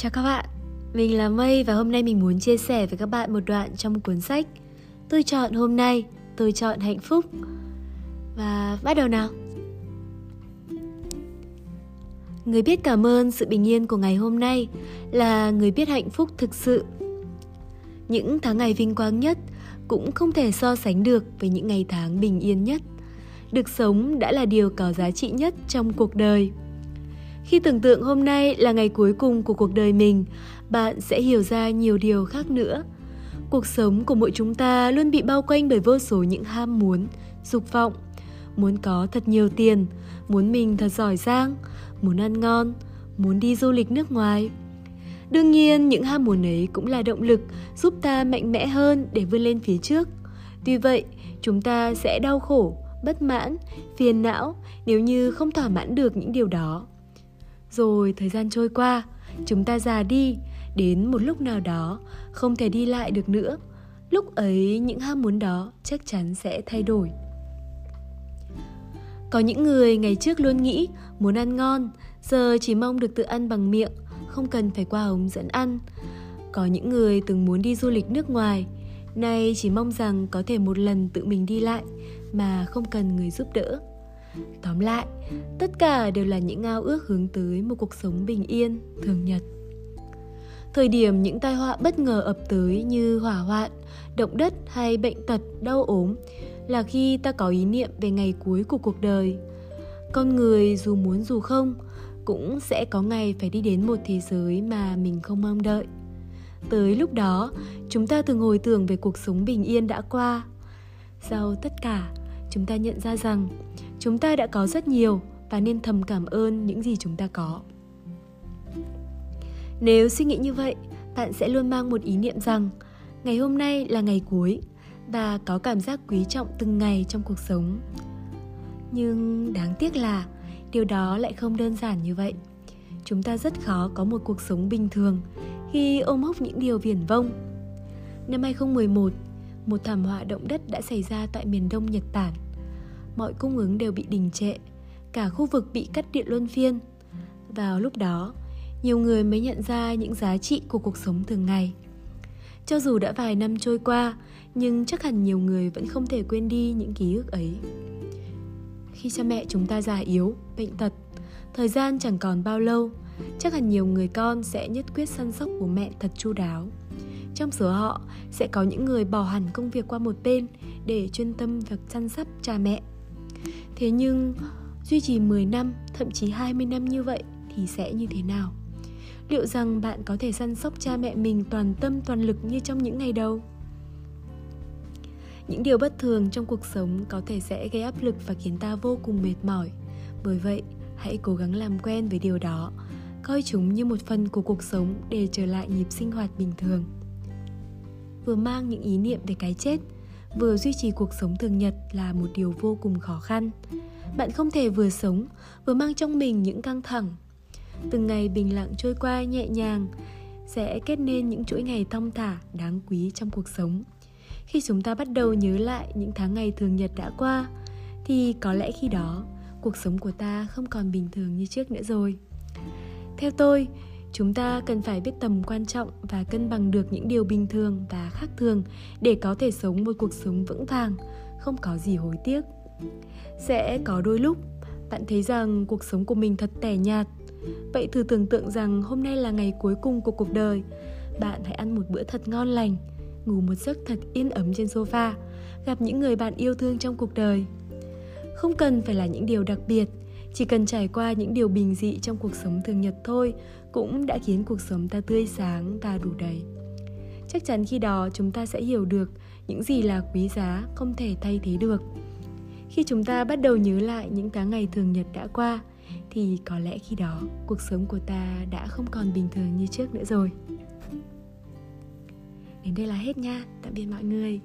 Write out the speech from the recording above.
Chào các bạn, mình là Mây và hôm nay mình muốn chia sẻ với các bạn một đoạn trong cuốn sách Tôi chọn hôm nay, tôi chọn hạnh phúc. Và bắt đầu nào. Người biết cảm ơn sự bình yên của ngày hôm nay là người biết hạnh phúc thực sự. Những tháng ngày vinh quang nhất cũng không thể so sánh được với những ngày tháng bình yên nhất. Được sống đã là điều có giá trị nhất trong cuộc đời khi tưởng tượng hôm nay là ngày cuối cùng của cuộc đời mình, bạn sẽ hiểu ra nhiều điều khác nữa. Cuộc sống của mỗi chúng ta luôn bị bao quanh bởi vô số những ham muốn, dục vọng. Muốn có thật nhiều tiền, muốn mình thật giỏi giang, muốn ăn ngon, muốn đi du lịch nước ngoài. Đương nhiên, những ham muốn ấy cũng là động lực giúp ta mạnh mẽ hơn để vươn lên phía trước. Tuy vậy, chúng ta sẽ đau khổ, bất mãn, phiền não nếu như không thỏa mãn được những điều đó. Rồi thời gian trôi qua, chúng ta già đi, đến một lúc nào đó không thể đi lại được nữa. Lúc ấy những ham muốn đó chắc chắn sẽ thay đổi. Có những người ngày trước luôn nghĩ muốn ăn ngon, giờ chỉ mong được tự ăn bằng miệng, không cần phải qua ống dẫn ăn. Có những người từng muốn đi du lịch nước ngoài, nay chỉ mong rằng có thể một lần tự mình đi lại mà không cần người giúp đỡ. Tóm lại, tất cả đều là những ao ước hướng tới một cuộc sống bình yên, thường nhật. Thời điểm những tai họa bất ngờ ập tới như hỏa hoạn, động đất hay bệnh tật, đau ốm là khi ta có ý niệm về ngày cuối của cuộc đời. Con người dù muốn dù không cũng sẽ có ngày phải đi đến một thế giới mà mình không mong đợi. Tới lúc đó, chúng ta thường hồi tưởng về cuộc sống bình yên đã qua. Sau tất cả, chúng ta nhận ra rằng chúng ta đã có rất nhiều và nên thầm cảm ơn những gì chúng ta có. Nếu suy nghĩ như vậy bạn sẽ luôn mang một ý niệm rằng ngày hôm nay là ngày cuối và có cảm giác quý trọng từng ngày trong cuộc sống. Nhưng đáng tiếc là điều đó lại không đơn giản như vậy. Chúng ta rất khó có một cuộc sống bình thường khi ôm hốc những điều viển vông. Năm 2011, một thảm họa động đất đã xảy ra tại miền đông Nhật Bản mọi cung ứng đều bị đình trệ, cả khu vực bị cắt điện luân phiên. Vào lúc đó, nhiều người mới nhận ra những giá trị của cuộc sống thường ngày. Cho dù đã vài năm trôi qua, nhưng chắc hẳn nhiều người vẫn không thể quên đi những ký ức ấy. Khi cha mẹ chúng ta già yếu, bệnh tật, thời gian chẳng còn bao lâu, chắc hẳn nhiều người con sẽ nhất quyết săn sóc bố mẹ thật chu đáo. Trong số họ sẽ có những người bỏ hẳn công việc qua một bên để chuyên tâm việc chăm sóc cha mẹ Thế nhưng duy trì 10 năm, thậm chí 20 năm như vậy thì sẽ như thế nào? Liệu rằng bạn có thể săn sóc cha mẹ mình toàn tâm toàn lực như trong những ngày đầu? Những điều bất thường trong cuộc sống có thể sẽ gây áp lực và khiến ta vô cùng mệt mỏi. Bởi vậy, hãy cố gắng làm quen với điều đó, coi chúng như một phần của cuộc sống để trở lại nhịp sinh hoạt bình thường. Vừa mang những ý niệm về cái chết, vừa duy trì cuộc sống thường nhật là một điều vô cùng khó khăn. Bạn không thể vừa sống, vừa mang trong mình những căng thẳng. Từng ngày bình lặng trôi qua nhẹ nhàng sẽ kết nên những chuỗi ngày thong thả, đáng quý trong cuộc sống. Khi chúng ta bắt đầu nhớ lại những tháng ngày thường nhật đã qua, thì có lẽ khi đó, cuộc sống của ta không còn bình thường như trước nữa rồi. Theo tôi chúng ta cần phải biết tầm quan trọng và cân bằng được những điều bình thường và khác thường để có thể sống một cuộc sống vững vàng, không có gì hối tiếc. Sẽ có đôi lúc, bạn thấy rằng cuộc sống của mình thật tẻ nhạt. Vậy thử tưởng tượng rằng hôm nay là ngày cuối cùng của cuộc đời. Bạn hãy ăn một bữa thật ngon lành, ngủ một giấc thật yên ấm trên sofa, gặp những người bạn yêu thương trong cuộc đời. Không cần phải là những điều đặc biệt chỉ cần trải qua những điều bình dị trong cuộc sống thường nhật thôi, cũng đã khiến cuộc sống ta tươi sáng và đủ đầy. Chắc chắn khi đó chúng ta sẽ hiểu được những gì là quý giá không thể thay thế được. Khi chúng ta bắt đầu nhớ lại những tháng ngày thường nhật đã qua, thì có lẽ khi đó cuộc sống của ta đã không còn bình thường như trước nữa rồi. Đến đây là hết nha. Tạm biệt mọi người.